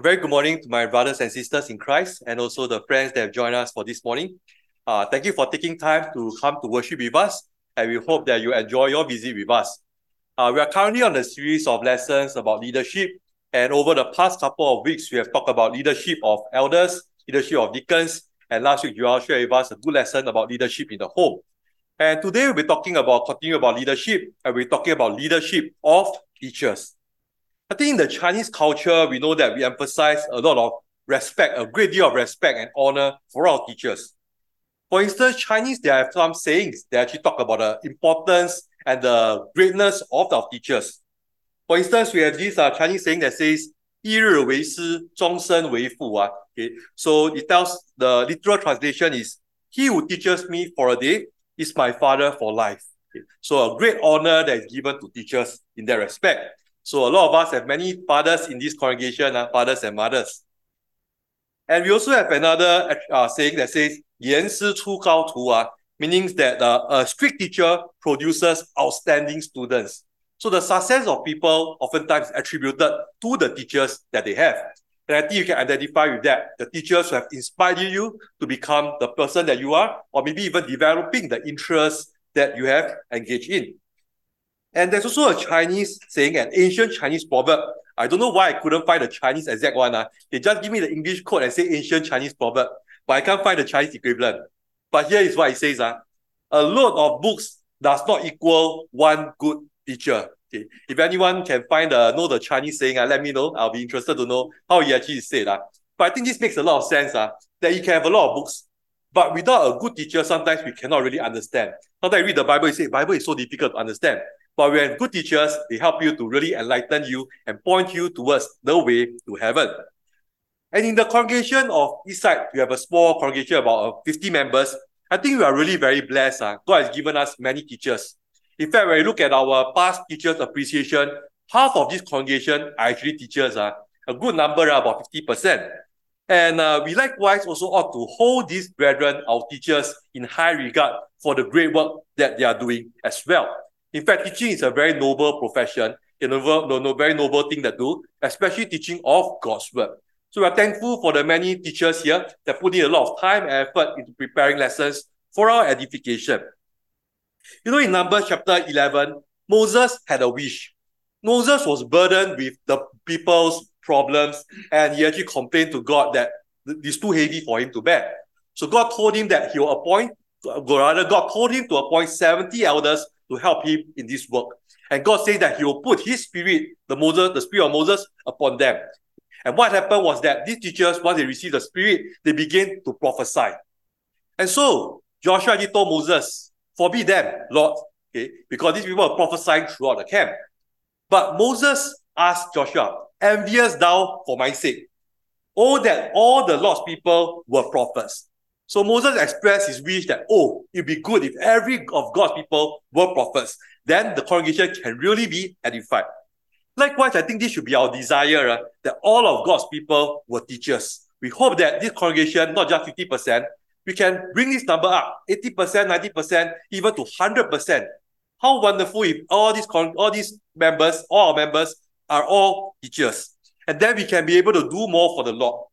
A very good morning to my brothers and sisters in Christ and also the friends that have joined us for this morning. Uh, thank you for taking time to come to worship with us, and we hope that you enjoy your visit with us. Uh, we are currently on a series of lessons about leadership, and over the past couple of weeks, we have talked about leadership of elders, leadership of deacons, and last week, you all shared with us a good lesson about leadership in the home. And today, we'll be talking about, continue about leadership, and we're talking about leadership of teachers. I think in the Chinese culture, we know that we emphasize a lot of respect, a great deal of respect and honor for our teachers. For instance, Chinese, they have some sayings that actually talk about the importance and the greatness of our teachers. For instance, we have this uh, Chinese saying that says, 一日为师，终身为父. Uh. Okay, so it tells the literal translation is, he who teaches me for a day is my father for life. Okay. So a great honor that is given to teachers in that respect. So a lot of us have many fathers in this congregation, uh, fathers and mothers. And we also have another uh, saying that says, 严师出高徒, uh, meaning that uh, a strict teacher produces outstanding students. So the success of people oftentimes attributed to the teachers that they have. And I think you can identify with that. The teachers who have inspired you to become the person that you are, or maybe even developing the interests that you have engaged in. And there's also a Chinese saying, an ancient Chinese proverb. I don't know why I couldn't find the Chinese exact one. Uh. They just give me the English quote and say ancient Chinese proverb, but I can't find the Chinese equivalent. But here is what it says. Uh. A load of books does not equal one good teacher. Okay. If anyone can find the know the Chinese saying, uh, let me know. I'll be interested to know how he actually said. Uh. But I think this makes a lot of sense. Uh, that you can have a lot of books, but without a good teacher, sometimes we cannot really understand. Sometimes I read the Bible, you say, Bible is so difficult to understand. But when good teachers, they help you to really enlighten you and point you towards the way to heaven. And in the congregation of Eastside, we have a small congregation about uh, 50 members. I think we are really very blessed. Uh. God has given us many teachers. In fact, when you look at our past teachers' appreciation, half of this congregation are actually teachers. Uh. A good number, uh, about 50%. And uh, we likewise also ought to hold these brethren, our teachers, in high regard for the great work that they are doing as well. In fact, teaching is a very noble profession, a noble, no, no, very noble thing to do, especially teaching of God's word. So we're thankful for the many teachers here that put in a lot of time and effort into preparing lessons for our edification. You know, in Numbers chapter 11, Moses had a wish. Moses was burdened with the people's problems and he actually complained to God that it's too heavy for him to bear. So God told him that he will appoint, rather, God told him to appoint 70 elders to help him in this work. And God says that He will put His spirit, the Moses, the spirit of Moses, upon them. And what happened was that these teachers, once they received the spirit, they began to prophesy. And so Joshua he told Moses, "Forbid them, Lord, okay, because these people are prophesying throughout the camp." But Moses asked Joshua, "Envious thou for my sake? Oh, that all the Lord's people were prophets." So Moses expressed his wish that, oh, it'd be good if every of God's people were prophets. Then the congregation can really be edified. Likewise, I think this should be our desire uh, that all of God's people were teachers. We hope that this congregation, not just 50%, we can bring this number up 80%, 90%, even to 100%. How wonderful if all these, all these members, all our members, are all teachers. And then we can be able to do more for the Lord.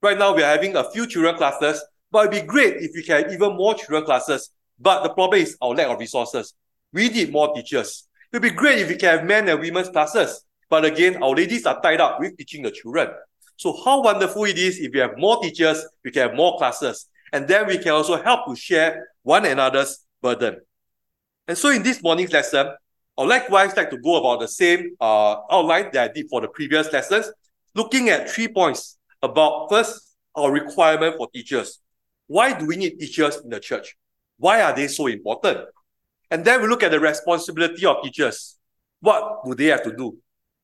Right now, we are having a few children classes but it'd be great if we can have even more children classes. But the problem is our lack of resources. We need more teachers. It'd be great if we can have men and women's classes. But again, our ladies are tied up with teaching the children. So how wonderful it is if we have more teachers, we can have more classes. And then we can also help to share one another's burden. And so in this morning's lesson, I'd likewise like to go about the same uh, outline that I did for the previous lessons, looking at three points about first, our requirement for teachers. Why do we need teachers in the church? Why are they so important? And then we look at the responsibility of teachers. What do they have to do?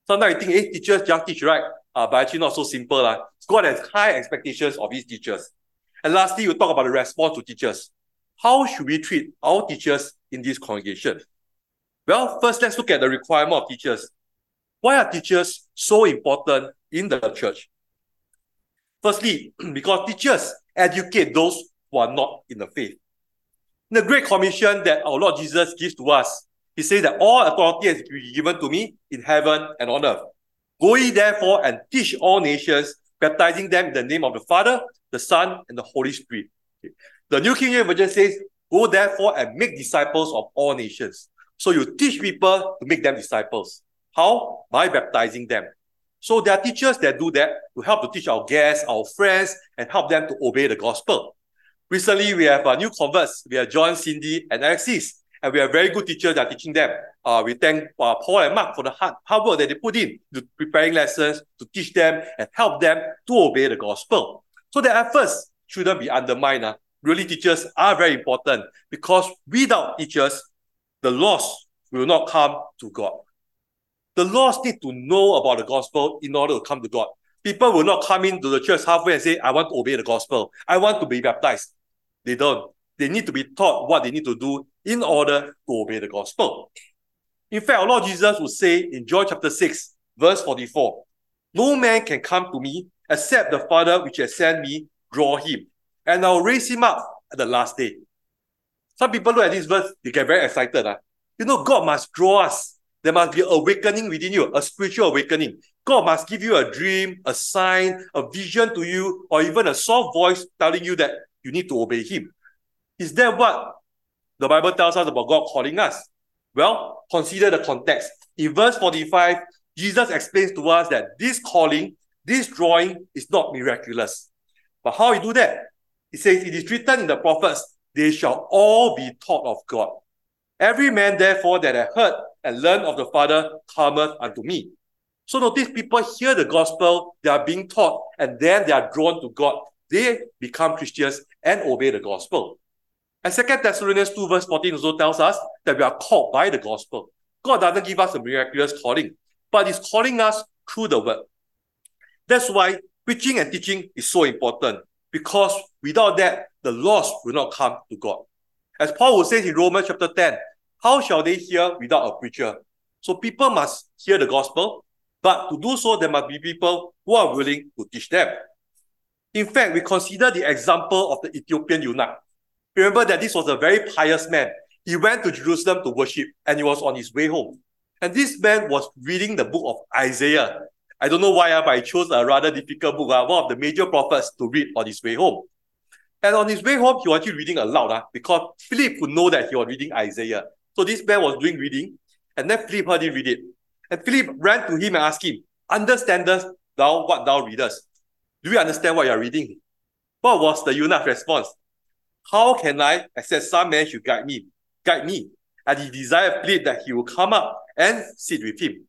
Sometimes I think, hey, teachers just teach, right? Uh, but actually not so simple. Uh. God has high expectations of his teachers. And lastly, we talk about the response to teachers. How should we treat our teachers in this congregation? Well, first, let's look at the requirement of teachers. Why are teachers so important in the church? Firstly, because teachers educate those who are not in the faith. In the Great Commission that our Lord Jesus gives to us, he says that all authority has been given to me in heaven and on earth. Go ye therefore and teach all nations, baptizing them in the name of the Father, the Son, and the Holy Spirit. Okay. The New King James Version says, Go therefore and make disciples of all nations. So you teach people to make them disciples. How? By baptizing them. So there are teachers that do that to help to teach our guests, our friends, and help them to obey the gospel. Recently, we have a new converts. We have John, Cindy, and Alexis. And we have very good teachers that are teaching them. Uh, we thank uh, Paul and Mark for the hard, hard work that they put in to preparing lessons, to teach them and help them to obey the gospel. So their efforts shouldn't be undermined. Uh. Really, teachers are very important because without teachers, the lost will not come to God. The lost need to know about the gospel in order to come to God. People will not come into the church halfway and say, I want to obey the gospel. I want to be baptized. They don't. They need to be taught what they need to do in order to obey the gospel. In fact, our Lord Jesus would say in John chapter 6, verse 44, No man can come to me except the Father which has sent me draw him, and I'll raise him up at the last day. Some people look at this verse, they get very excited. Huh? You know, God must draw us. There must be awakening within you, a spiritual awakening. God must give you a dream, a sign, a vision to you, or even a soft voice telling you that you need to obey Him. Is that what the Bible tells us about God calling us? Well, consider the context. In verse 45, Jesus explains to us that this calling, this drawing is not miraculous. But how he do that? He says, It is written in the prophets, they shall all be taught of God. Every man, therefore, that hath heard and learn of the Father cometh unto me. So notice people hear the gospel, they are being taught, and then they are drawn to God. They become Christians and obey the gospel. And Second Thessalonians 2 verse 14 also tells us that we are called by the gospel. God doesn't give us a miraculous calling, but He's calling us through the word. That's why preaching and teaching is so important because without that, the lost will not come to God. As Paul will say in Romans chapter 10, how shall they hear without a preacher? So people must hear the gospel, but to do so, there must be people who are willing to teach them. In fact, we consider the example of the Ethiopian eunuch. Remember that this was a very pious man. He went to Jerusalem to worship and he was on his way home. And this man was reading the book of Isaiah. I don't know why, ah, but I chose a rather difficult book, uh, one of the major prophets to read on his way home. And on his way home, he was actually reading aloud uh, because Philip would know that he was reading Isaiah. So this man was doing reading, and then Philip heard him read it. And Philip ran to him and asked him, Understandest thou what thou readest? Do you understand what you are reading? What was the eunuch's response? How can I, except some man should guide me, guide me? And he desired Philip that he will come up and sit with him.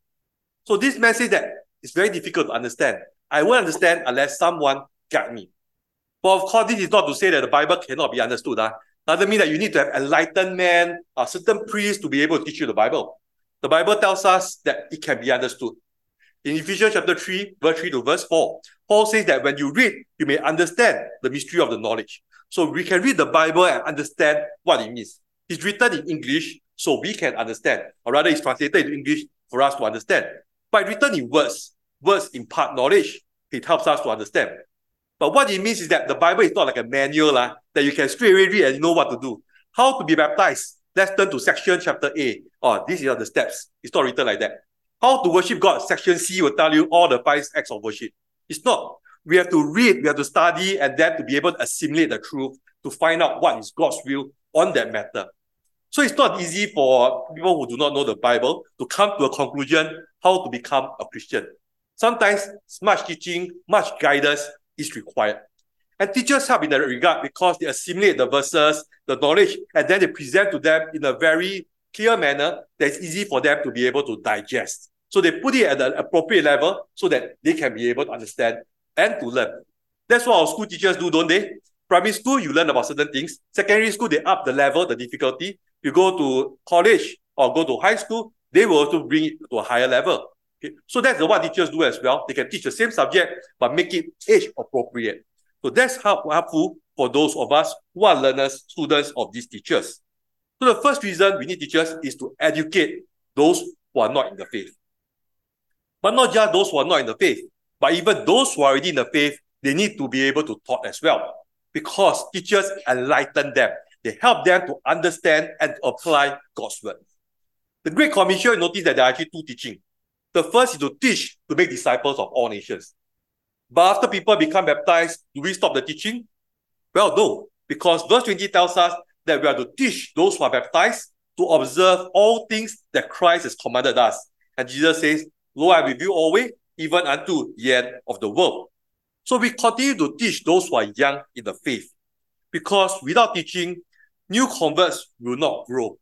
So this says that it's very difficult to understand. I won't understand unless someone guide me. But of course, this is not to say that the Bible cannot be understood. Huh? Doesn't mean that you need to have enlightened men, a certain priests to be able to teach you the Bible. The Bible tells us that it can be understood. In Ephesians chapter 3, verse 3 to verse 4, Paul says that when you read, you may understand the mystery of the knowledge. So we can read the Bible and understand what it means. It's written in English, so we can understand. Or rather, it's translated into English for us to understand. But written in words, words impart knowledge. It helps us to understand. But what it means is that the Bible is not like a manual uh, that you can straight away read and know what to do. How to be baptized? Let's turn to section chapter A. Oh, these are the steps. It's not written like that. How to worship God? Section C will tell you all the five acts of worship. It's not we have to read, we have to study, and then to be able to assimilate the truth to find out what is God's will on that matter. So it's not easy for people who do not know the Bible to come to a conclusion how to become a Christian. Sometimes much teaching, much guidance is required. And teachers help in that regard because they assimilate the verses, the knowledge, and then they present to them in a very clear manner that's easy for them to be able to digest. So they put it at the appropriate level so that they can be able to understand and to learn. That's what our school teachers do, don't they? Primary school, you learn about certain things. Secondary school, they up the level, the difficulty. You go to college or go to high school, they will also bring it to a higher level. Okay? So that's what teachers do as well. They can teach the same subject, but make it age appropriate. So that's how helpful for those of us who are learners, students of these teachers. So the first reason we need teachers is to educate those who are not in the faith. But not just those who are not in the faith. But even those who are already in the faith, they need to be able to talk as well. Because teachers enlighten them. They help them to understand and apply God's word. The Great Commission, notice that there are actually two teaching. The first is to teach to make disciples of all nations. But after people become baptized, do we stop the teaching? Well, no, because verse 20 tells us that we are to teach those who are baptized to observe all things that Christ has commanded us. And Jesus says, Lo, I with you always, even unto the end of the world. So we continue to teach those who are young in the faith. Because without teaching, new converts will not grow.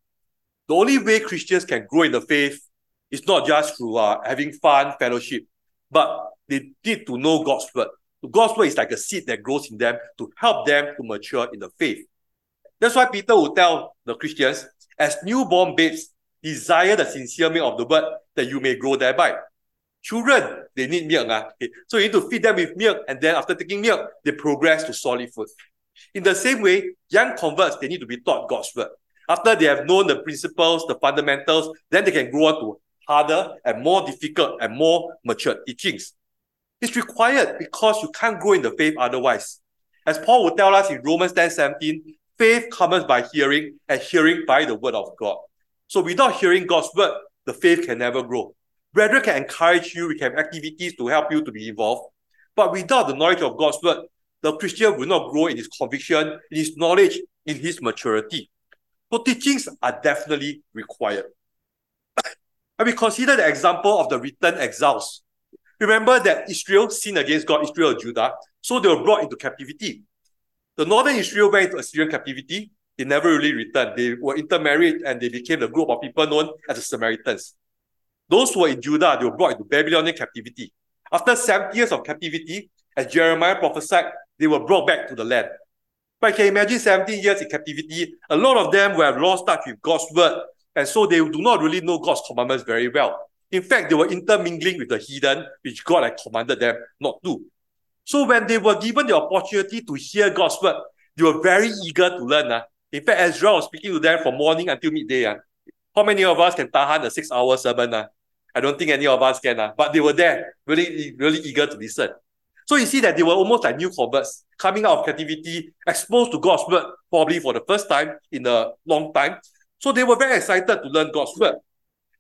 The only way Christians can grow in the faith is not just through uh, having fun, fellowship, but they need to know God's word. God's word is like a seed that grows in them to help them to mature in the faith. That's why Peter will tell the Christians, as newborn babes, desire the sincere milk of the word that you may grow thereby. Children, they need milk. Uh. So you need to feed them with milk, and then after taking milk, they progress to solid food. In the same way, young converts, they need to be taught God's word. After they have known the principles, the fundamentals, then they can grow on to harder and more difficult and more mature teachings. It's required because you can't grow in the faith otherwise. As Paul would tell us in Romans 10 17, faith comes by hearing, and hearing by the word of God. So without hearing God's word, the faith can never grow. Brethren can encourage you, we can have activities to help you to be involved. But without the knowledge of God's word, the Christian will not grow in his conviction, in his knowledge, in his maturity. So teachings are definitely required. And we consider the example of the returned exiles. Remember that Israel sinned against God, Israel and Judah, so they were brought into captivity. The northern Israel went into Assyrian captivity. They never really returned. They were intermarried and they became the group of people known as the Samaritans. Those who were in Judah, they were brought into Babylonian captivity. After 70 years of captivity, as Jeremiah prophesied, they were brought back to the land. But I can imagine 17 years in captivity? A lot of them were lost touch with God's word, and so they do not really know God's commandments very well. In fact, they were intermingling with the heathen, which God had commanded them not to. So when they were given the opportunity to hear God's word, they were very eager to learn. Uh. In fact, Ezra was speaking to them from morning until midday. Uh. How many of us can tahan a six-hour sermon? Uh? I don't think any of us can, uh, but they were there, really, really eager to listen. So you see that they were almost like new converts coming out of captivity, exposed to God's word, probably for the first time in a long time. So they were very excited to learn God's word.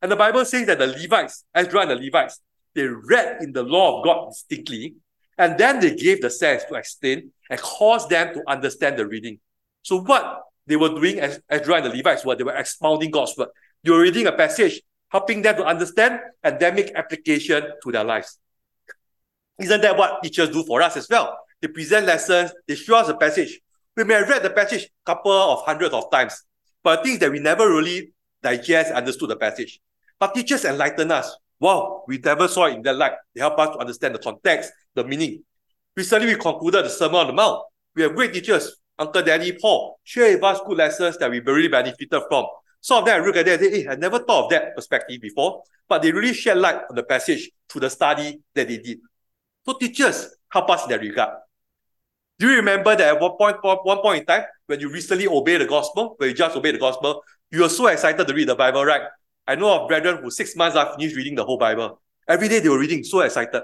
And the Bible says that the Levites, Ezra and the Levites, they read in the law of God distinctly, and then they gave the sense to explain and cause them to understand the reading. So what they were doing as Ezra and the Levites were, they were expounding God's word. They were reading a passage, helping them to understand, and then make application to their lives. Isn't that what teachers do for us as well? They present lessons, they show us a passage. We may have read the passage a couple of hundreds of times, but things that we never really digest, understood the passage. But teachers enlighten us. Wow, we never saw it in that light. They help us to understand the context, the meaning. Recently, we concluded the Sermon on the Mount. We have great teachers, Uncle Danny Paul, share with us good lessons that we really benefited from. Some of them I look at that and say, hey, eh, I never thought of that perspective before, but they really shed light on the passage through the study that they did. So teachers help us in that regard. Do you remember that at one point, one point in time, when you recently obeyed the gospel, when you just obeyed the gospel, you were so excited to read the Bible, right? I know of brethren who six months after finished reading the whole Bible. Every day they were reading, so excited.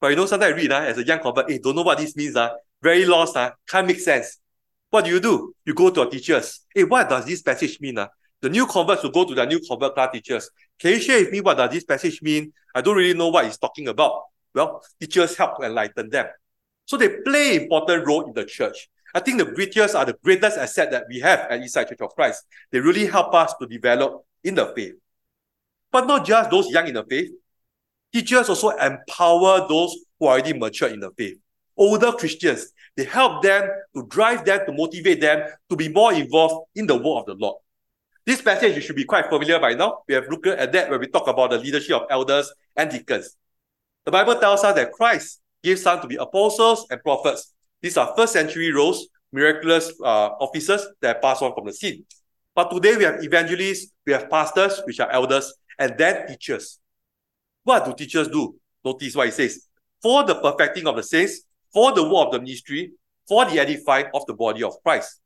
But you know, sometimes I read uh, as a young convert, hey, don't know what this means, uh, very lost, uh, can't make sense. What do you do? You go to your teachers. Hey, what does this passage mean? Uh? The new converts will go to their new convert class teachers. Can you share with me what does this passage mean? I don't really know what he's talking about. Well, teachers help enlighten them. So they play an important role in the church. I think the preachers are the greatest asset that we have at Eastside Church of Christ. They really help us to develop in the faith. But not just those young in the faith. Teachers also empower those who are already mature in the faith. Older Christians, they help them to drive them, to motivate them to be more involved in the work of the Lord. This passage you should be quite familiar by now. We have looked at that when we talk about the leadership of elders and deacons. The Bible tells us that Christ gives some to be apostles and prophets. These are first century roles, miraculous uh, officers that pass on from the scene. But today we have evangelists, we have pastors, which are elders, and then teachers. What do teachers do? Notice what it says. For the perfecting of the saints, for the work of the ministry, for the edifying of the body of Christ.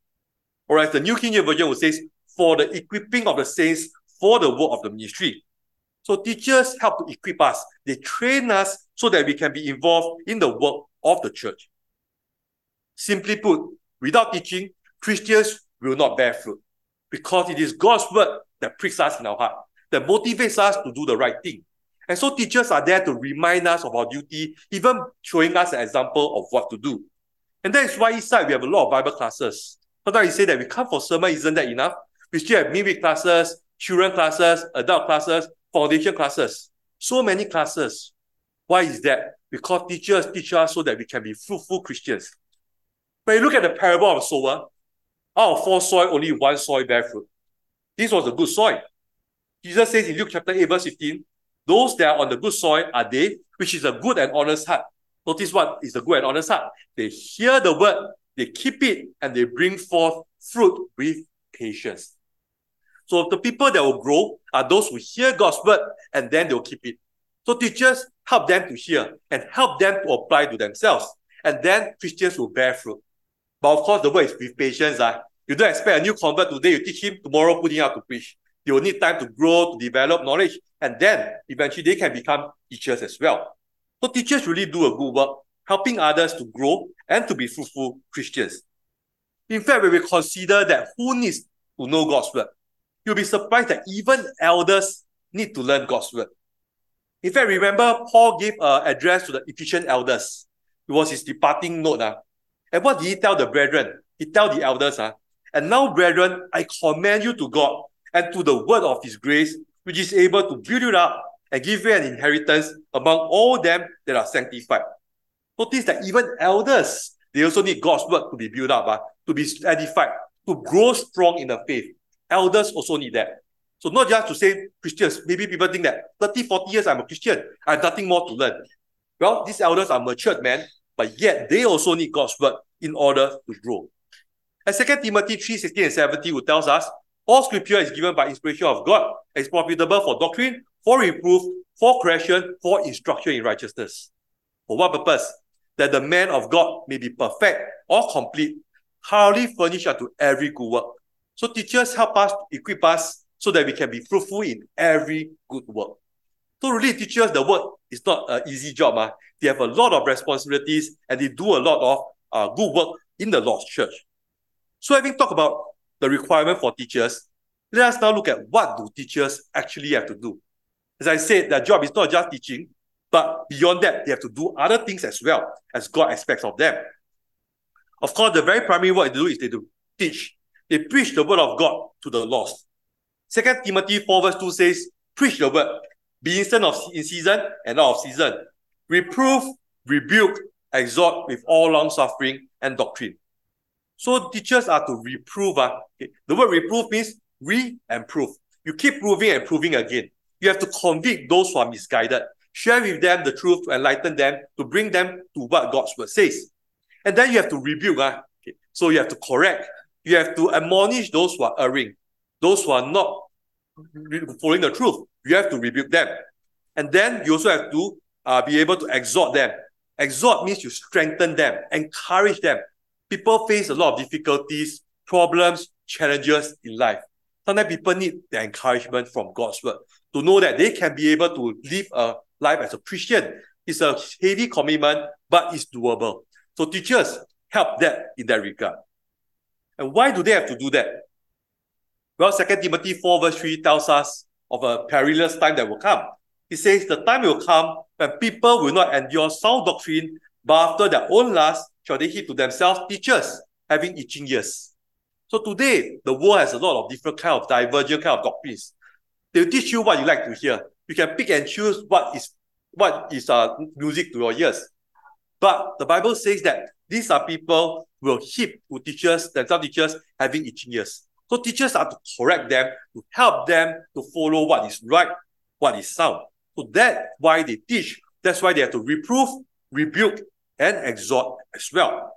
Whereas the New King James Version will say, for the equipping of the saints, for the work of the ministry. So teachers help to equip us. They train us so that we can be involved in the work of the church. Simply put, without teaching, Christians will not bear fruit because it is God's word that pricks us in our heart, that motivates us to do the right thing. And so teachers are there to remind us of our duty, even showing us an example of what to do. And that is why Eastside we have a lot of Bible classes. Sometimes you say that we come for sermon, isn't that enough? We still have midweek classes, children classes, adult classes, foundation classes. So many classes. Why is that? Because teachers teach us so that we can be fruitful Christians. When you look at the parable of sower, out of four soil, only one soil bear fruit. This was a good soil. Jesus says in Luke chapter 8, verse 15, those that are on the good soil are they, which is a good and honest heart. Notice what is the good and honest heart. They hear the word, they keep it, and they bring forth fruit with patience. So the people that will grow are those who hear God's word and then they'll keep it. So teachers help them to hear and help them to apply to themselves. And then Christians will bear fruit. But of course, the word is with patience. Uh. You don't expect a new convert today, you teach him, tomorrow put him out to preach. You will need time to grow, to develop knowledge, and then eventually they can become teachers as well. So teachers really do a good work, helping others to grow and to be fruitful Christians. In fact, when we consider that who needs to know God's word, you'll be surprised that even elders need to learn God's word. In fact, remember Paul gave an address to the Ephesian elders. It was his departing note. Uh. And what did he tell the brethren? He tell the elders, uh, and now, brethren, I commend you to God and to the word of his grace, which is able to build you up and give you an inheritance among all them that are sanctified. Notice that even elders, they also need God's word to be built up, uh, to be edified, to grow strong in the faith. Elders also need that. So not just to say Christians, maybe people think that 30, 40 years I'm a Christian, I have nothing more to learn. Well, these elders are matured men, but yet they also need God's word in order to grow. And 2 Timothy 3, 16 and 17 who tells us, all scripture is given by inspiration of God, is profitable for doctrine, for reproof, for correction, for instruction in righteousness. For what purpose? That the man of God may be perfect or complete, thoroughly furnished unto every good work. So teachers help us, equip us, so that we can be fruitful in every good work. So really, teachers, the work is not an easy job. Uh. They have a lot of responsibilities and they do a lot of uh, good work in the Lord's church. So having talked about the requirement for teachers, let us now look at what do teachers actually have to do. As I said, their job is not just teaching, but beyond that, they have to do other things as well as God expects of them. Of course, the very primary work they do is they do teach. They preach the word of God to the lost. Second Timothy 4 verse 2 says, preach the word, be instant of in season and out of season. Reprove, rebuke, exhort with all long suffering and doctrine. So teachers are to reprove. Uh, okay. The word reprove means re and prove. You keep proving and proving again. You have to convict those who are misguided. Share with them the truth to enlighten them, to bring them to what God's word says. And then you have to rebuke. Uh, okay. So you have to correct. You have to admonish those who are erring, those who are not following the truth. You have to rebuke them. And then you also have to uh, be able to exhort them. Exhort means you strengthen them, encourage them, people face a lot of difficulties, problems, challenges in life. Sometimes people need the encouragement from God's word to know that they can be able to live a life as a Christian. It's a heavy commitment, but it's doable. So teachers help that in that regard. And why do they have to do that? Well, 2 Timothy 4 verse 3 tells us of a perilous time that will come. He says, the time will come when people will not endure sound doctrine, but after their own lust shall they heap to themselves teachers having itching ears. So today, the world has a lot of different kind of divergent kind of doctrines. They'll teach you what you like to hear. You can pick and choose what is what is uh, music to your ears. But the Bible says that these are people who will heap to teachers, themselves teachers having itching ears. So teachers are to correct them, to help them to follow what is right, what is sound. So that's why they teach. That's why they have to reprove, rebuke, and exhort as well.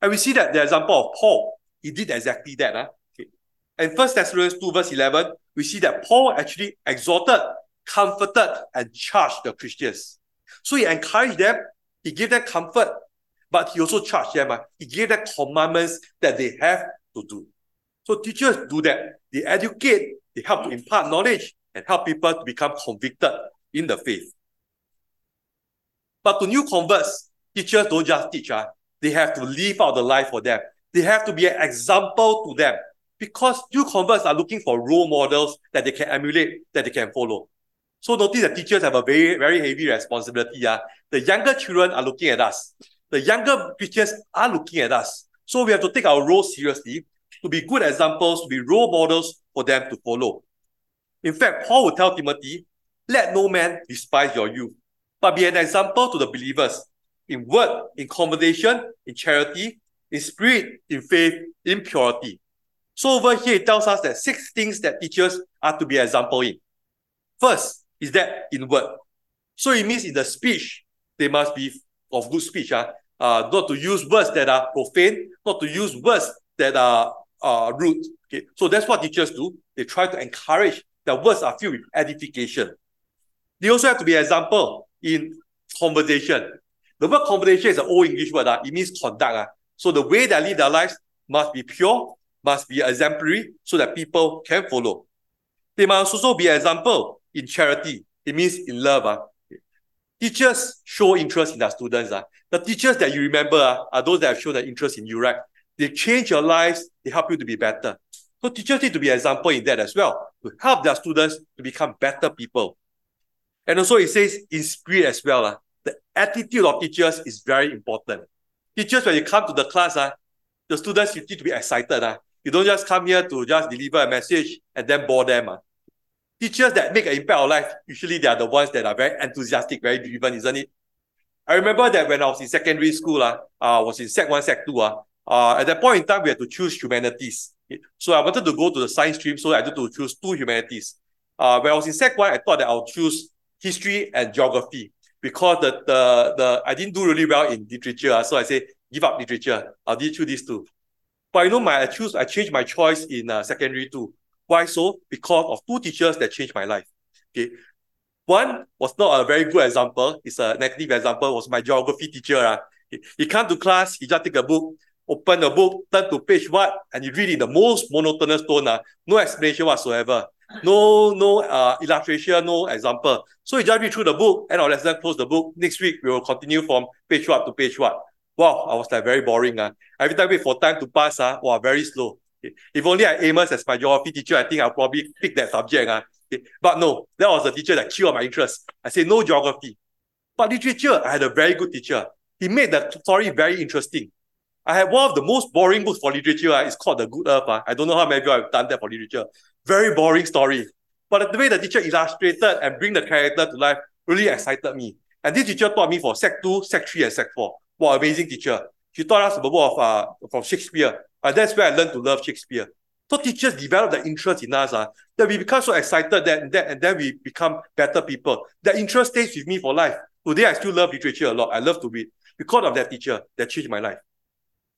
And we see that the example of Paul, he did exactly that. Huh? Okay. In 1 Thessalonians 2, verse 11, we see that Paul actually exhorted, comforted, and charged the Christians. So he encouraged them, he gave them comfort, but he also charged them. Huh? He gave them commandments that they have to do. So teachers do that. They educate, they help to impart knowledge, and help people to become convicted in the faith. But to new converts, teachers don't just teach. Uh, they have to live out the life for them. They have to be an example to them. Because new converts are looking for role models that they can emulate, that they can follow. So notice that teachers have a very, very heavy responsibility. Uh. The younger children are looking at us. The younger teachers are looking at us. So we have to take our role seriously to be good examples, to be role models for them to follow. In fact, Paul would tell Timothy, let no man despise your youth, but be an example to the believers in word, in conversation, in charity, in spirit, in faith, in purity. So over here, it tells us that six things that teachers are to be example in. First is that in word. So it means in the speech, they must be of good speech. Uh, uh, not to use words that are profane, not to use words that are uh, rude. Okay, so that's what teachers do. They try to encourage that words are filled with edification. They also have to be example in conversation. The word conversation is an old English word. Uh, it means conduct. Uh. So the way they live their lives must be pure, must be exemplary, so that people can follow. They must also be example in charity. It means in love. Uh. Teachers show interest in their students. Uh. The teachers that you remember uh, are those that have shown an interest in you, right? They change your lives, they help you to be better. So teachers need to be an example in that as well, to help their students to become better people. And also it says in spirit as well. Uh, the attitude of teachers is very important. Teachers, when you come to the class, uh, the students you need to be excited. Uh. You don't just come here to just deliver a message and then bore them. Uh. Teachers that make an impact on life, usually they are the ones that are very enthusiastic, very driven, isn't it? I remember that when I was in secondary school, uh, I was in Sec 1, Sec 2, uh, at that point in time, we had to choose humanities. So I wanted to go to the science stream, so I had to choose two humanities. Uh, when I was in Sec 1, I thought that I'll choose history and geography because the, the, the I didn't do really well in literature. So I say, give up literature. I'll choose these two. But you know, my I choose I changed my choice in uh, secondary two. Why so? Because of two teachers that changed my life. Okay. One was not a very good example. It's a negative example. Was my geography teacher. Uh. He, he come to class, he just take a book, open the book, turn to page what, and you read in the most monotonous tone, uh, no explanation whatsoever. No, no uh, illustration, no example. So you just read through the book, and our lesson, close the book. Next week, we will continue from page what to page what. Wow, I was like very boring. Uh. Every time wait for time to pass, uh, wow, very slow. If only I Amos as my geography teacher, I think I'll probably pick that subject. Uh. But no, that was the teacher that killed my interest. I said, no geography. But literature, I had a very good teacher. He made the story very interesting. I have one of the most boring books for literature. Uh, it's called The Good Earth. Uh. I don't know how many of you have done that for literature. Very boring story. But the way the teacher illustrated and bring the character to life really excited me. And this teacher taught me for Sec 2, Sec 3, and Sec 4. Wow, amazing teacher. She taught us the book of uh, from Shakespeare. And that's where I learned to love Shakespeare. So teachers develop the interest in us uh, that we become so excited that, that and then we become better people. That interest stays with me for life. Today I still love literature a lot. I love to read because of that teacher that changed my life.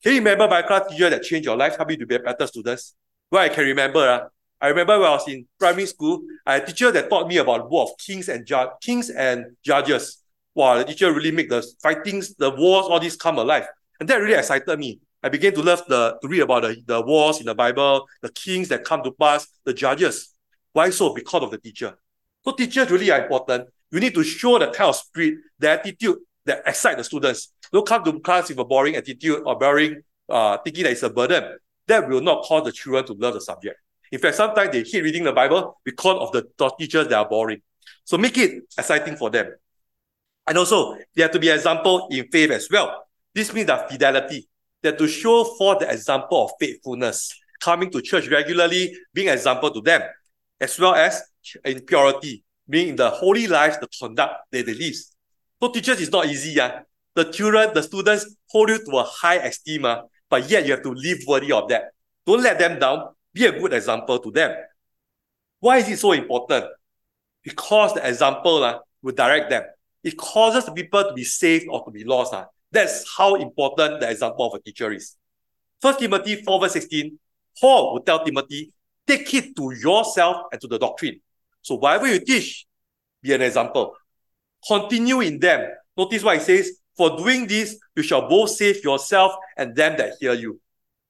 Can you remember my class teacher that changed your life, help you to be better students? Well, I can remember. Uh, I remember when I was in primary school, I had a teacher that taught me about war of kings and ju- kings and judges. Wow, the teacher really made the fightings, the wars, all this come alive. And that really excited me. I began to love the to read about the, the wars in the Bible, the kings that come to pass, the judges. Why so? Because of the teacher. So teachers really are important. You need to show the kind of spirit, the attitude that excite the students. Don't come to class with a boring attitude or boring uh, thinking that it's a burden. That will not cause the children to love the subject. In fact, sometimes they hate reading the Bible because of the, teachers that are boring. So make it exciting for them. And also, they have to be an example in faith as well. This means that fidelity, that to show for the example of faithfulness, coming to church regularly, being an example to them, as well as in purity, being in the holy life, the conduct that they live. So teachers is not easy. Uh. The children, the students hold you to a high esteem, uh, but yet you have to live worthy of that. Don't let them down. Be a good example to them. Why is it so important? Because the example uh, will direct them. It causes people to be saved or to be lost. Uh. That's how important the example of a teacher is. First Timothy 4 verse 16, Paul will tell Timothy, take it to yourself and to the doctrine. So whatever you teach, be an example continue in them. Notice what it says, for doing this, you shall both save yourself and them that hear you.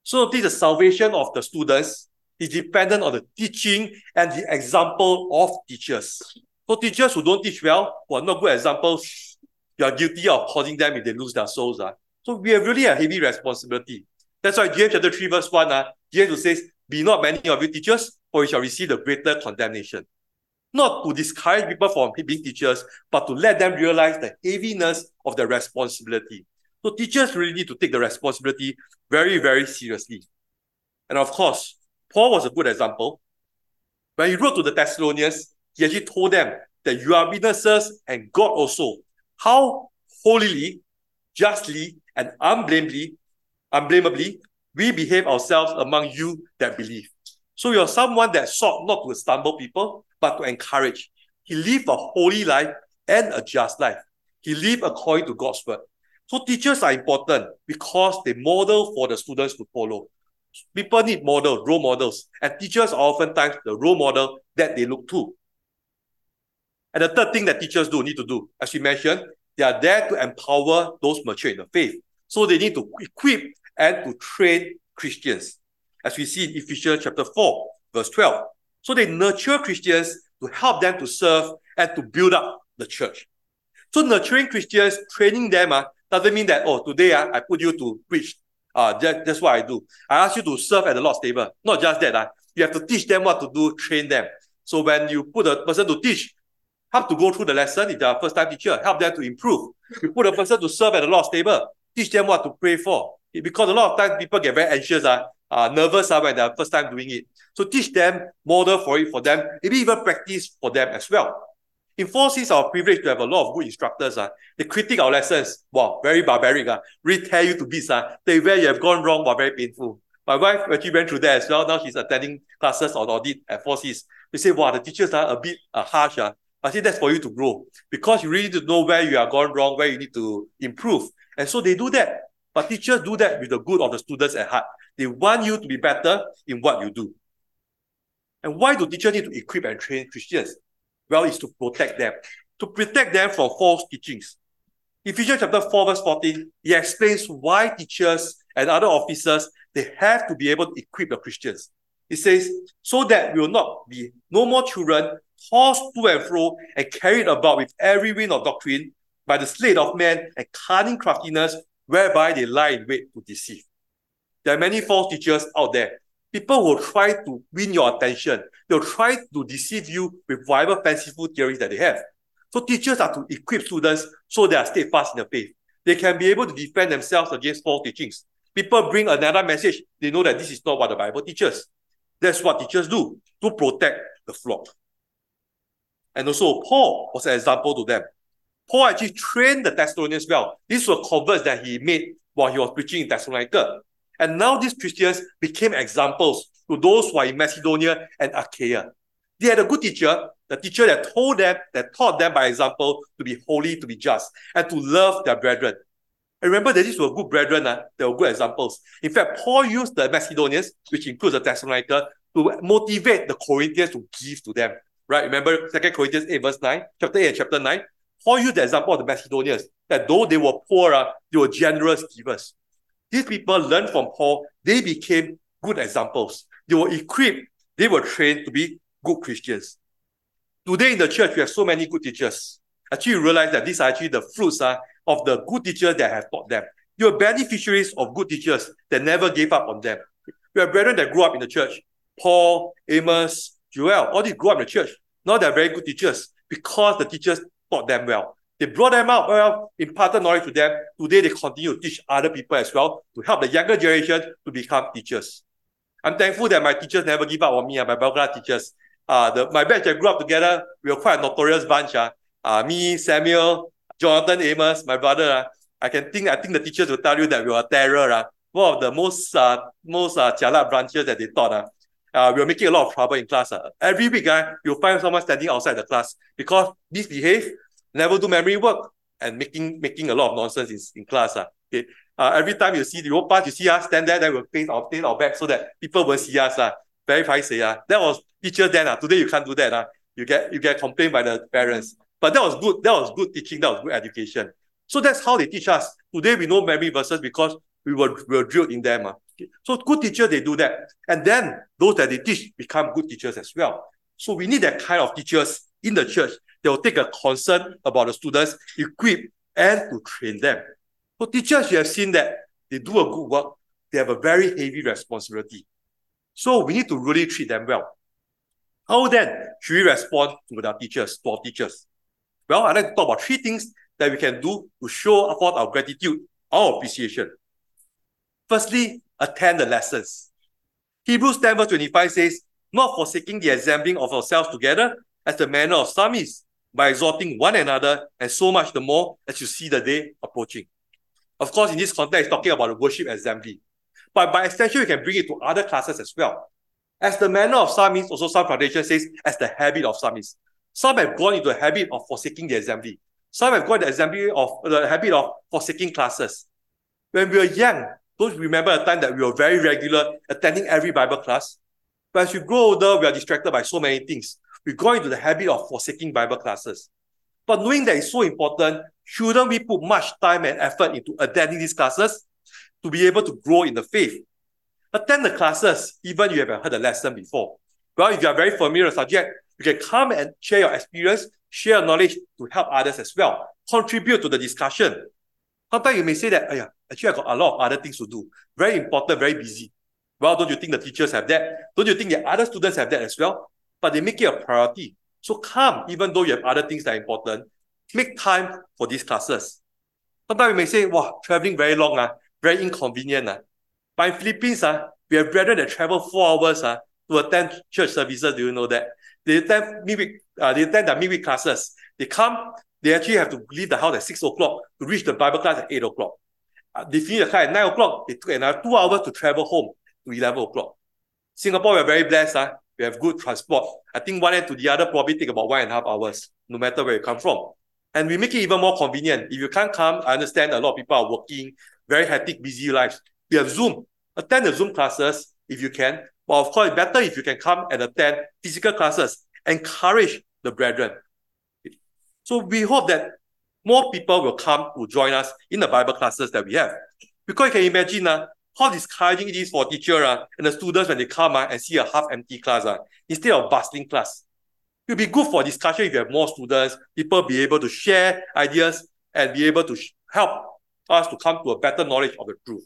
So notice the salvation of the students is dependent on the teaching and the example of teachers. So teachers who don't teach well, who are not good examples, you are guilty of causing them if they lose their souls. Uh. So we have really a heavy responsibility. That's why James chapter 3 verse 1, uh, James says, Be not many of you teachers, for you shall receive the greater condemnation. not to discourage people from being teachers, but to let them realize the heaviness of the responsibility. So teachers really need to take the responsibility very, very seriously. And of course, Paul was a good example. When he wrote to the Thessalonians, he actually told them that you are witnesses and God also, how holily, justly, and unblamably, unblamably we behave ourselves among you that believe. So you're someone that sought not to stumble people, but to encourage. He lived a holy life and a just life. He lived according to God's word. So teachers are important because they model for the students to follow. People need model, role models, and teachers are oftentimes the role model that they look to. And the third thing that teachers do need to do, as we mentioned, they are there to empower those mature in the faith. So they need to equip and to train Christians, as we see in Ephesians chapter 4, verse 12. So they nurture Christians to help them to serve and to build up the church. So nurturing Christians, training them uh, doesn't mean that, oh, today uh, I put you to preach. Uh, that, that's what I do. I ask you to serve at the Lord's table. Not just that. Uh, you have to teach them what to do, train them. So when you put a person to teach, help to go through the lesson if they are first time teacher, help them to improve. You put a person to serve at the Lord's table, teach them what to pray for. Because a lot of times people get very anxious, uh, uh, nervous uh, when they're first time doing it. So teach them, model for it for them, maybe even practice for them as well. In 4C, it's our privilege to have a lot of good instructors. Uh. They critique our lessons. Wow, very barbaric. Uh. Really tear you to bits. Uh. They where you have gone wrong, but very painful. My wife actually went through that as well. Now she's attending classes on audit at 4Cs. They say, wow, the teachers are a bit uh, harsh. Uh. I say that's for you to grow because you really need to know where you are gone wrong, where you need to improve. And so they do that. But teachers do that with the good of the students at heart. They want you to be better in what you do. And why do teachers need to equip and train Christians? Well, it's to protect them, to protect them from false teachings. Ephesians chapter 4, verse 14, he explains why teachers and other officers they have to be able to equip the Christians. It says, so that we will not be no more children tossed to and fro and carried about with every wind of doctrine by the sleight of men and cunning craftiness whereby they lie in wait to deceive. There are many false teachers out there people will try to win your attention. They'll try to deceive you with whatever fanciful theories that they have. So teachers are to equip students so they are steadfast in the faith. They can be able to defend themselves against false teachings. People bring another message. They know that this is not what the Bible teaches. That's what teachers do to protect the flock. And also, Paul was an example to them. Paul actually trained the Thessalonians well. These were converts that he made while he was preaching in Thessalonica. And now these Christians became examples to those who are in Macedonia and Achaia. They had a good teacher, the teacher that told them, that taught them by example to be holy, to be just, and to love their brethren. And remember that these were good brethren, uh, they were good examples. In fact, Paul used the Macedonians, which includes the Thessalonica, to motivate the Corinthians to give to them. Right? Remember 2 Corinthians 8, verse 9, chapter 8 and chapter 9. Paul used the example of the Macedonians, that though they were poor, uh, they were generous givers. These people learned from Paul. They became good examples. They were equipped. They were trained to be good Christians. Today in the church, we have so many good teachers. Actually, you realize that these are actually the fruits uh, of the good teachers that have taught them. You are beneficiaries of good teachers that never gave up on them. You have brethren that grew up in the church. Paul, Amos, Joel, all these grew up in the church. Now they're very good teachers because the teachers taught them well. They brought them up, well, imparted knowledge to them. Today, they continue to teach other people as well to help the younger generation to become teachers. I'm thankful that my teachers never give up on me, uh, my Bible teachers. Uh, the, my batch that grew up together, we were quite a notorious bunch. Uh. Uh, me, Samuel, Jonathan, Amos, my brother. Uh, I can think, I think the teachers will tell you that we were terror. Uh. One of the most, uh, most uh, branches that they taught. Uh. Uh, we were making a lot of trouble in class. Uh. Every week, uh, you'll find someone standing outside the class because misbehave, never do memory work, and making making a lot of nonsense in, in class. Uh. Okay. Uh, every time you see the road pass, you see us stand there, then we'll paint our, paint our back so that people won't see us. Uh. Very paiseh. Uh. That was teacher then. Uh. Today you can't do that. Uh. You get you get complained by the parents. But that was good. That was good teaching. That was good education. So that's how they teach us. Today we know memory verses because we were, we were drilled in them. Uh. So good teachers, they do that. And then those that they teach become good teachers as well. So we need that kind of teachers in the church they will take a concern about the students, equip, and to train them. So teachers, you have seen that they do a good work. They have a very heavy responsibility. So we need to really treat them well. How then should we respond to our teachers, to our teachers? Well, I'd like to talk about three things that we can do to show forth our gratitude, our appreciation. Firstly, attend the lessons. Hebrews 10 verse 25 says, Not forsaking the assembling of ourselves together, as the manner of some is, by exhorting one another, and so much the more as you see the day approaching. Of course, in this context, talking about the worship assembly. But by extension, we can bring it to other classes as well. As the manner of some is, also some foundation says, as the habit of some is. Some have gone into a habit of forsaking the assembly. Some have gone the assembly of the habit of forsaking classes. When we were young, don't remember a time that we were very regular, attending every Bible class. But as we grow older, we are distracted by so many things. We go into the habit of forsaking Bible classes. But knowing that it's so important, shouldn't we put much time and effort into attending these classes to be able to grow in the faith? Attend the classes, even if you haven't heard a lesson before. Well, if you are very familiar with the subject, you can come and share your experience, share your knowledge to help others as well. Contribute to the discussion. Sometimes you may say that, actually, I got a lot of other things to do. Very important, very busy. Well, don't you think the teachers have that? Don't you think the other students have that as well? But they make it a priority. So come, even though you have other things that are important, make time for these classes. Sometimes we may say, wow, traveling very long, uh, very inconvenient. Uh. But in Philippines, uh, we have brethren that travel four hours uh, to attend church services. Do you know that? They attend midweek, uh, they attend the midweek classes. They come, they actually have to leave the house at 6 o'clock to reach the Bible class at 8 o'clock. Uh, they finish the class at 9 o'clock. They took another two hours to travel home to 11 o'clock. Singapore, we're very blessed. Uh. We have good transport. I think one end to the other probably take about one and a half hours, no matter where you come from. And we make it even more convenient. If you can't come, I understand a lot of people are working, very hectic, busy lives. We have Zoom. Attend the Zoom classes if you can. But of course, better if you can come and attend physical classes. Encourage the brethren. So we hope that more people will come to join us in the Bible classes that we have. Because you can imagine uh, how discouraging it is for teacher uh, and the students when they come uh, and see a half-empty class uh, instead of bustling class. It will be good for discussion if you have more students, people be able to share ideas and be able to help us to come to a better knowledge of the truth.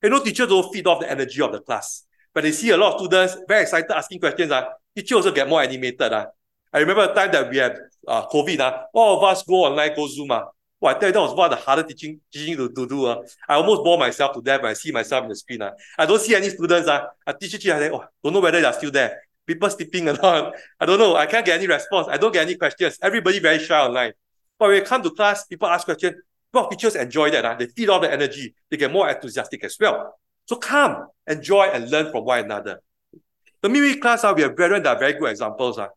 You know, teachers don't feed off the energy of the class. But they see a lot of students very excited asking questions, uh, teachers also get more animated. Uh. I remember a time that we had uh, COVID, uh, all of us go online, go Zoom. Uh. Well, I tell you, that was one of the hardest teaching, teaching to, to do. Uh. I almost bore myself to death when I see myself in the screen. Uh. I don't see any students. Uh. I teach, teach, I oh, don't know whether they're still there. People sleeping not. I don't know. I can't get any response. I don't get any questions. Everybody very shy online. But when you come to class, people ask questions. Well, teachers enjoy that. Uh. They feed all the energy. They get more enthusiastic as well. So come, enjoy, and learn from one another. The midweek class, uh, we have brethren that are very good examples. Uh.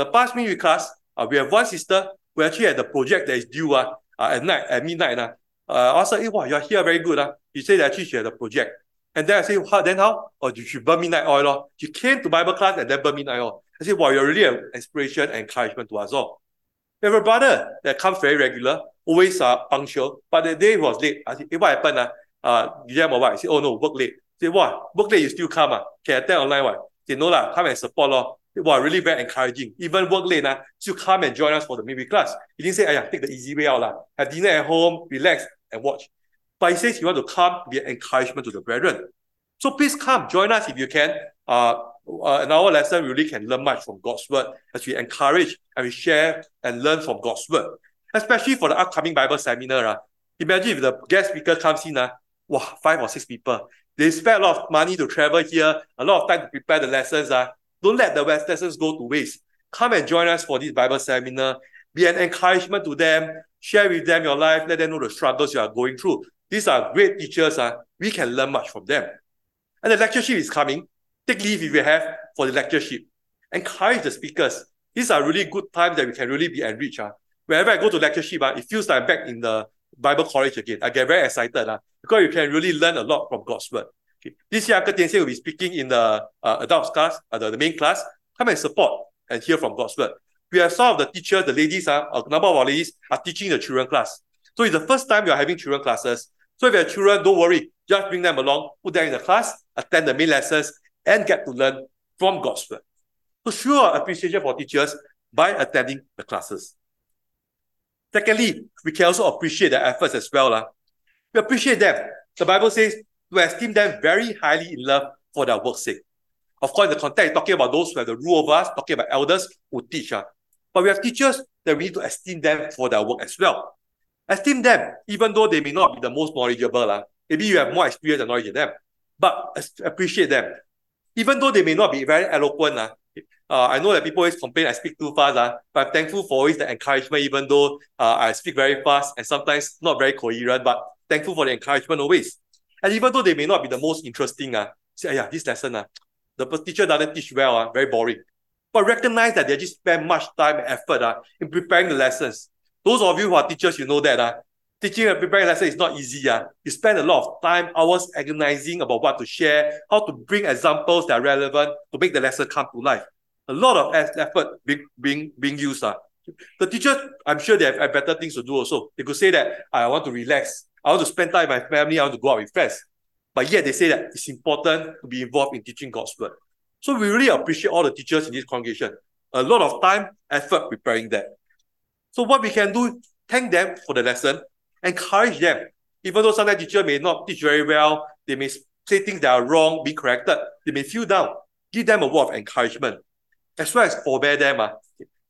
The past midweek class, uh, we have one sister who actually had the project that is due uh, uh, at night, at midnight. Uh. Uh, I said, hey, wow, you're here very good. Uh. She said that actually she had a project. And then I said, how, then how? Oh, did she burn midnight oil. Uh. She came to Bible class and then burn midnight oil. I said, wow, you're really an inspiration and encouragement to us all. We have a brother that comes very regular, always uh, punctual, but the day was late. I said, hey, what happened? Uh? Uh, Guillermo, what? I said, oh no, work late. I said, what? Work late, you still come? Uh? Can attend online? What? He said, no, lah, come and support. Lor. Wow, really very encouraging. Even work late, nah, still come and join us for the midweek class. He didn't say, Ayah, take the easy way out. Lah. Have dinner at home, relax, and watch. But he says he want to come be an encouragement to the brethren. So please come, join us if you can. Uh, uh, in our lesson, we really can learn much from God's word as we encourage and we share and learn from God's word. Especially for the upcoming Bible seminar. Uh. Imagine if the guest speaker comes in, uh, wow, five or six people. They spend a lot of money to travel here, a lot of time to prepare the lessons. Uh. Don't let the lessons go to waste. Come and join us for this Bible seminar. Be an encouragement to them. Share with them your life. Let them know the struggles you are going through. These are great teachers. Uh. We can learn much from them. And the lectureship is coming. Take leave if you have for the lectureship. Encourage the speakers. These are really good times that we can really be enriched. Uh. Whenever I go to lectureship, uh, it feels like I'm back in the Bible college again. I get very excited uh, because you can really learn a lot from God's word. Okay. This year, Uncle Tianxian will be speaking in the uh, adults class, uh, the, the main class. Come and support and hear from God's word. We have some of the teachers, the ladies, uh, a number of our ladies are teaching the children class. So it's the first time we are having children classes. So if you have children, don't worry. Just bring them along, put them in the class, attend the main lessons, and get to learn from God's word. So show our appreciation for teachers by attending the classes. Secondly, we can also appreciate their efforts as well. Uh. We appreciate them. The Bible says to esteem them very highly in love for their work's sake. Of course, the context talking about those who have the rule of us, talking about elders who teach. Uh. But we have teachers that we need to esteem them for their work as well. Esteem them, even though they may not be the most knowledgeable. Uh. Maybe you have more experience and knowledge than them, but appreciate them. Even though they may not be very eloquent, uh, uh, I know that people always complain I speak too fast, uh, but I'm thankful for always the encouragement, even though uh, I speak very fast and sometimes not very coherent, but thankful for the encouragement always. And even though they may not be the most interesting, uh, say, yeah, this lesson, uh, the teacher doesn't teach well, uh, very boring. But recognize that they just spend much time and effort uh, in preparing the lessons. Those of you who are teachers, you know that uh, teaching and preparing lesson is not easy. Uh. You spend a lot of time, hours agonizing about what to share, how to bring examples that are relevant to make the lesson come to life. A lot of effort being, being, being used. Uh. The teachers, I'm sure they have, have better things to do also. They could say that I want to relax. I want to spend time with my family. I want to go out with friends. But yet they say that it's important to be involved in teaching God's word. So we really appreciate all the teachers in this congregation. A lot of time, effort preparing that. So what we can do, thank them for the lesson, encourage them. Even though sometimes teacher may not teach very well, they may say things that are wrong, be corrected, they may feel down. Give them a word of encouragement. As well as forbear them. Uh.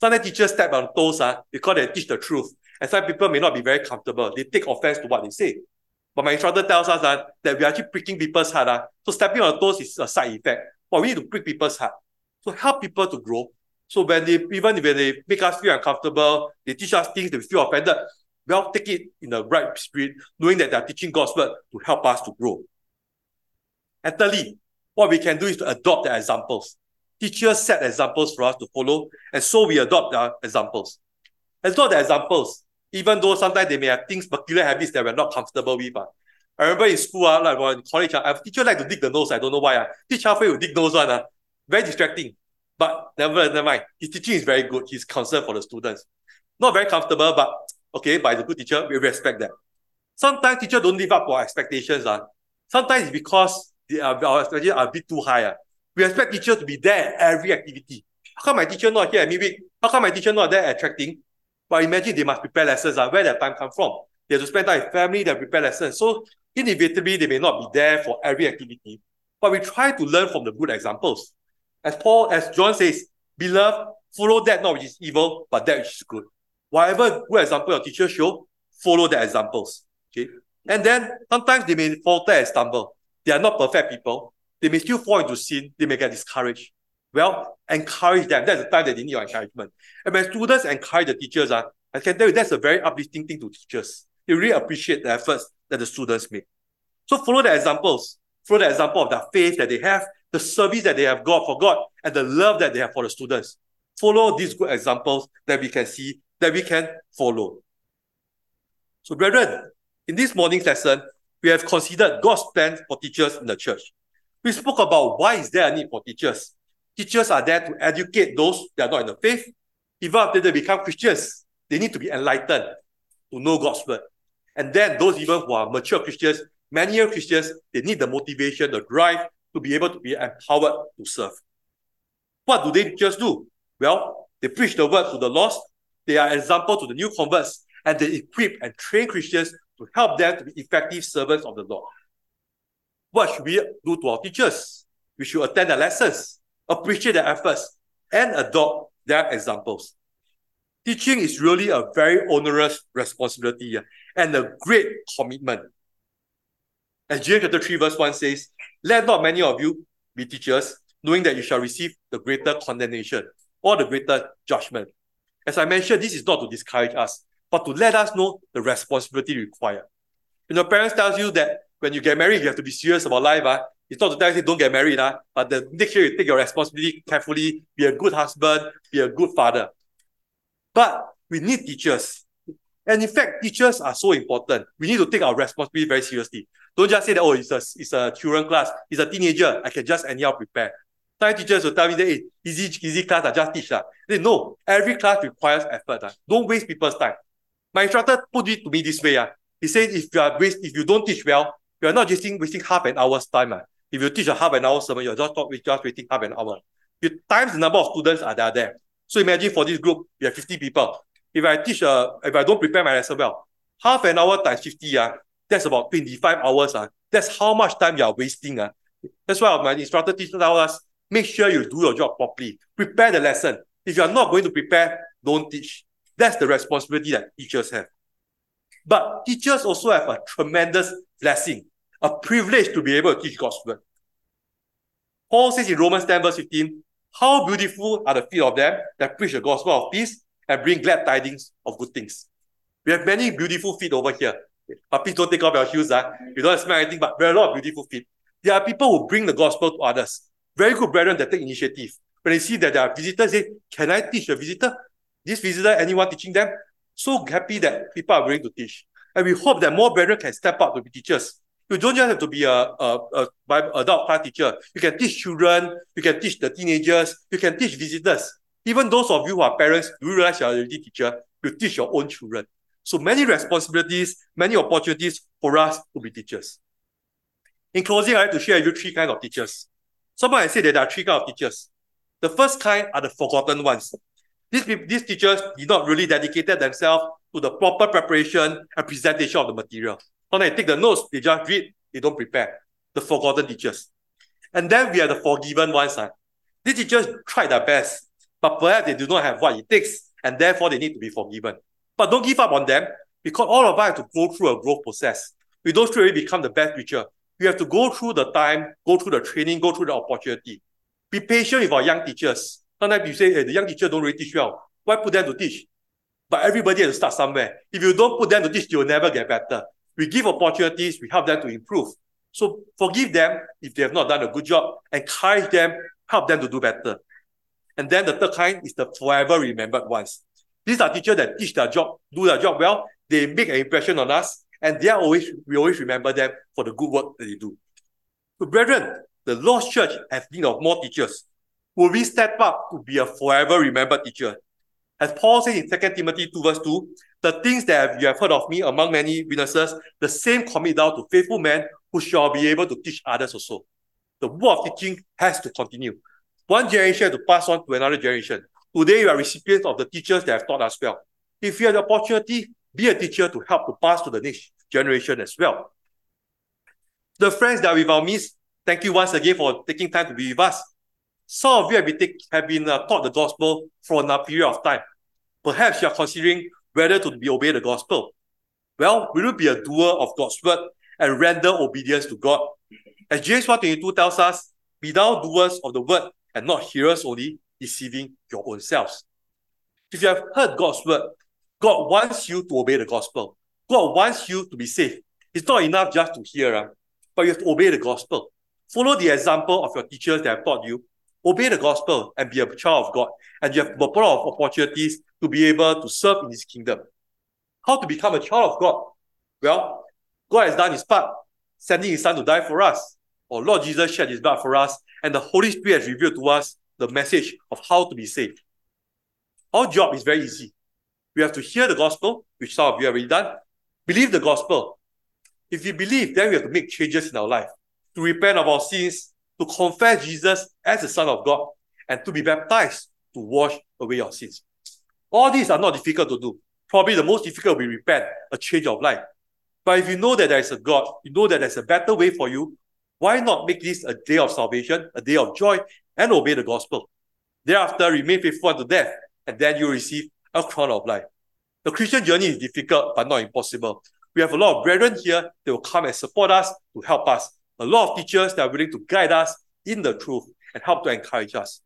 Sometimes teachers step on toes uh, because they teach the truth. And some people may not be very comfortable. They take offense to what they say. But my instructor tells us uh, that we are actually pricking people's heart. Uh. So stepping on toes is a side effect. But we need to prick people's heart. So help people to grow. So when they even when they make us feel uncomfortable, they teach us things that we feel offended, well, take it in the right spirit, knowing that they're teaching God's word to help us to grow. And thirdly, what we can do is to adopt the examples. Teachers set examples for us to follow, and so we adopt the examples. Adopt the examples even though sometimes they may have things, peculiar habits that we're not comfortable with. Uh. I remember in school, uh, like in college, uh, I teacher like to dig the nose. I don't know why. Uh. Teach halfway to dig nose one. Uh. Very distracting. But never, never mind. His teaching is very good. He's concerned for the students. Not very comfortable, but okay, but he's a good teacher. We respect that. Sometimes teachers don't live up to our expectations. Uh. Sometimes it's because they are, our expectations are a bit too high. Uh. We expect teachers to be there at every activity. How come my teacher not here at midweek? How come my teacher not there at tracking? But imagine they must prepare lessons. Uh, where their time come from? They have to spend time with family, they prepare lessons. So inevitably, they may not be there for every activity. But we try to learn from the good examples. As Paul, as John says, beloved, follow that not which is evil, but that which is good. Whatever good example your teacher show, follow the examples. Okay. And then sometimes they may falter and stumble. They are not perfect people. They may still fall into sin. They may get discouraged. Well, encourage them. That's the time that they need your encouragement. And when students encourage the teachers, uh, I can tell you that's a very uplifting thing to teachers. They really appreciate the efforts that the students make. So follow the examples. Follow the example of the faith that they have, the service that they have got for God, and the love that they have for the students. Follow these good examples that we can see, that we can follow. So, brethren, in this morning's lesson, we have considered God's plan for teachers in the church. We spoke about why is there a need for teachers. Teachers are there to educate those that are not in the faith. Even after they become Christians, they need to be enlightened to know God's word. And then those even who are mature Christians, many Christians, they need the motivation, the drive to be able to be empowered to serve. What do they just do? Well, they preach the word to the lost, they are example to the new converts, and they equip and train Christians to help them to be effective servants of the Lord. What should we do to our teachers? We should attend the lessons appreciate their efforts, and adopt their examples. Teaching is really a very onerous responsibility and a great commitment. As James chapter 3, verse 1 says, Let not many of you be teachers, knowing that you shall receive the greater condemnation or the greater judgment. As I mentioned, this is not to discourage us, but to let us know the responsibility required. When your parents tells you that when you get married, you have to be serious about life, uh, it's not to tell you don't get married, uh, but the next year you take your responsibility carefully, be a good husband, be a good father. But we need teachers. And in fact, teachers are so important. We need to take our responsibility very seriously. Don't just say that, oh, it's a, it's a children class, it's a teenager, I can just anyhow prepare. Some teachers will tell me that, hey, easy, easy class, I just teach. Uh. They, no, every class requires effort. Uh. Don't waste people's time. My instructor put it to me this way. Uh. He said, if you are waste, if you don't teach well, you are not just wasting half an hour's time. Uh. If you teach a half an hour sermon, you're just, not, just waiting half an hour. You times the number of students are there, there. So imagine for this group, you have 50 people. If I teach, uh, if I don't prepare my lesson well, half an hour times 50, uh, that's about 25 hours. Uh. That's how much time you are wasting. Uh. That's why my instructor teacher tell us, make sure you do your job properly. Prepare the lesson. If you are not going to prepare, don't teach. That's the responsibility that teachers have. But teachers also have a tremendous blessing, a privilege to be able to teach God's word. Paul says in Romans 10, verse 15, How beautiful are the feet of them that preach the gospel of peace and bring glad tidings of good things. We have many beautiful feet over here. But please don't take off your shoes. Uh. You don't smell anything, but there are a lot of beautiful feet. There are people who bring the gospel to others. Very good brethren that take initiative. When they see that there are visitors, say, Can I teach a visitor? This visitor, anyone teaching them? So happy that people are willing to teach. And we hope that more brethren can step up to be teachers. You don't just have to be a, a, a adult class teacher. You can teach children, you can teach the teenagers, you can teach visitors. Even those of you who are parents, do you realize you're already teacher? You teach your own children. So many responsibilities, many opportunities for us to be teachers. In closing, I'd like to share with you three kinds of teachers. Someone has said that there are three kinds of teachers. The first kind are the forgotten ones. These, these teachers did not really dedicate themselves to the proper preparation and presentation of the material. When they take the notes, they just read, they don't prepare. The forgotten teachers. And then we have the forgiven ones. Uh. These teachers tried their best, but perhaps they do not have what it takes, and therefore they need to be forgiven. But don't give up on them, because all of us have to go through a growth process. We don't really become the best teacher. We have to go through the time, go through the training, go through the opportunity. Be patient with our young teachers. Sometimes you say, hey, the young teacher don't really teach well. Why put them to teach? But everybody has to start somewhere. If you don't put them to teach, you'll never get better. We give opportunities, we help them to improve. So forgive them if they have not done a good job, encourage them, help them to do better. And then the third kind is the forever remembered ones. These are teachers that teach their job, do their job well, they make an impression on us, and they are always we always remember them for the good work that they do. So, brethren, the Lord's Church has need of more teachers. Will we step up to be a forever remembered teacher? As Paul says in 2 Timothy 2, verse 2, the things that you have heard of me among many witnesses, the same commit down to faithful men who shall be able to teach others also. The work of teaching has to continue. One generation to pass on to another generation. Today, you are recipients of the teachers that have taught us well. If you have the opportunity, be a teacher to help to pass to the next generation as well. The friends that are with our midst, thank you once again for taking time to be with us. Some of you have been, take, have been uh, taught the gospel for a period of time. Perhaps you are considering whether to be obey the gospel. Well, will you be a doer of God's word and render obedience to God? As James 1.22 tells us, be thou doers of the word and not hearers only, deceiving your own selves. If you have heard God's word, God wants you to obey the gospel. God wants you to be saved. It's not enough just to hear, uh, but you have to obey the gospel. Follow the example of your teachers that have taught you. Obey the gospel and be a child of God. And you have a lot of opportunities to be able to serve in his kingdom. How to become a child of God? Well, God has done his part, sending his son to die for us. Or Lord Jesus shed his blood for us, and the Holy Spirit has revealed to us the message of how to be saved. Our job is very easy. We have to hear the gospel, which some of you have already done, believe the gospel. If we believe, then we have to make changes in our life, to repent of our sins, to confess Jesus as the Son of God, and to be baptized to wash away your sins. All these are not difficult to do. Probably the most difficult will be repent, a change of life. But if you know that there is a God, you know that there's a better way for you, why not make this a day of salvation, a day of joy, and obey the gospel? Thereafter, remain faithful unto death, and then you receive a crown of life. The Christian journey is difficult, but not impossible. We have a lot of brethren here that will come and support us to help us. A lot of teachers that are willing to guide us in the truth and help to encourage us.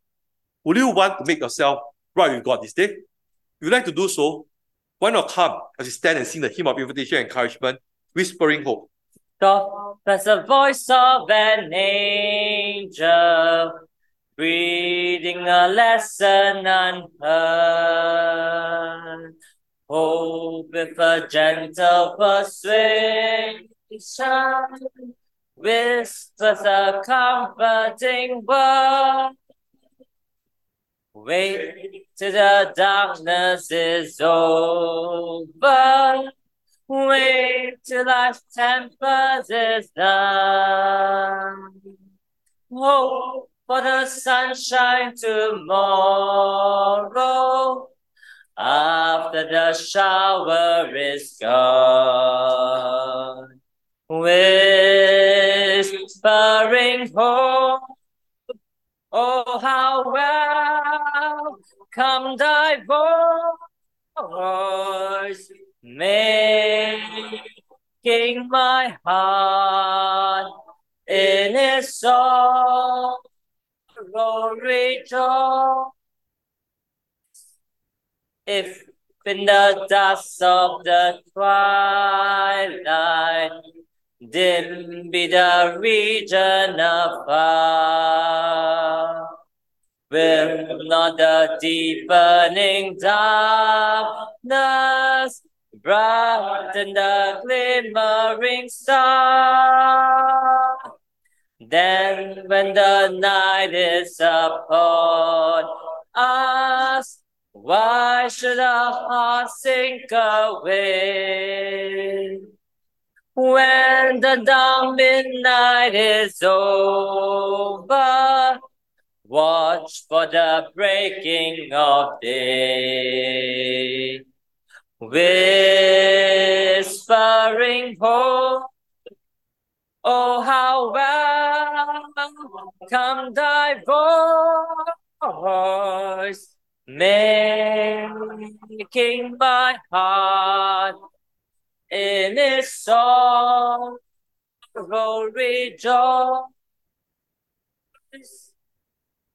Would you want to make yourself right with God this day? If you'd like to do so, why not come as you stand and sing the hymn of invitation and encouragement, whispering hope? God, that's the voice of an angel, reading a lesson unheard. Hope with a gentle persuasion, whispers a comforting word. Wait till the darkness is over. Wait till life tempers is done. Hope for the sunshine tomorrow after the shower is gone. Whispering hope Oh, how well come thy voice, making my heart in its sorrow rejoice. If in the dust of the twilight dim be the region afar, will not the deepening darkness brighten the glimmering star? Then when the night is upon us, why should our hearts sink away? When the dark midnight is over, watch for the breaking of day. Whispering hope, oh how welcome thy voice, making my heart in its sorrow rejoice.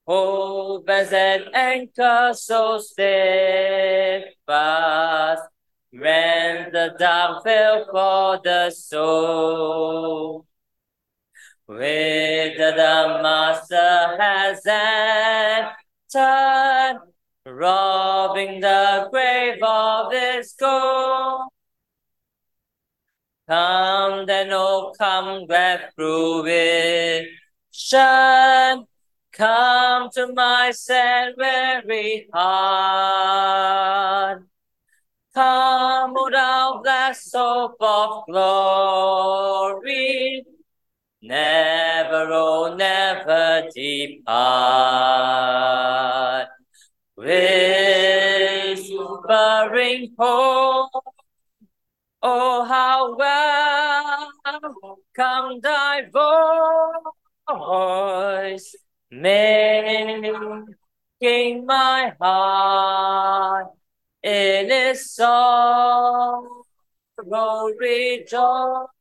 Hope as an anchor so steadfast, when the dark fell for the soul. Whither the Master has entered, robbing the grave of its gold. Come then, oh come, glad fruition, come to my sad weary heart. Come, O thou blessed hope of glory, never, oh, never depart. Whispering hope, oh, how welcome thy voice, making my heart in its sorrow rejoice.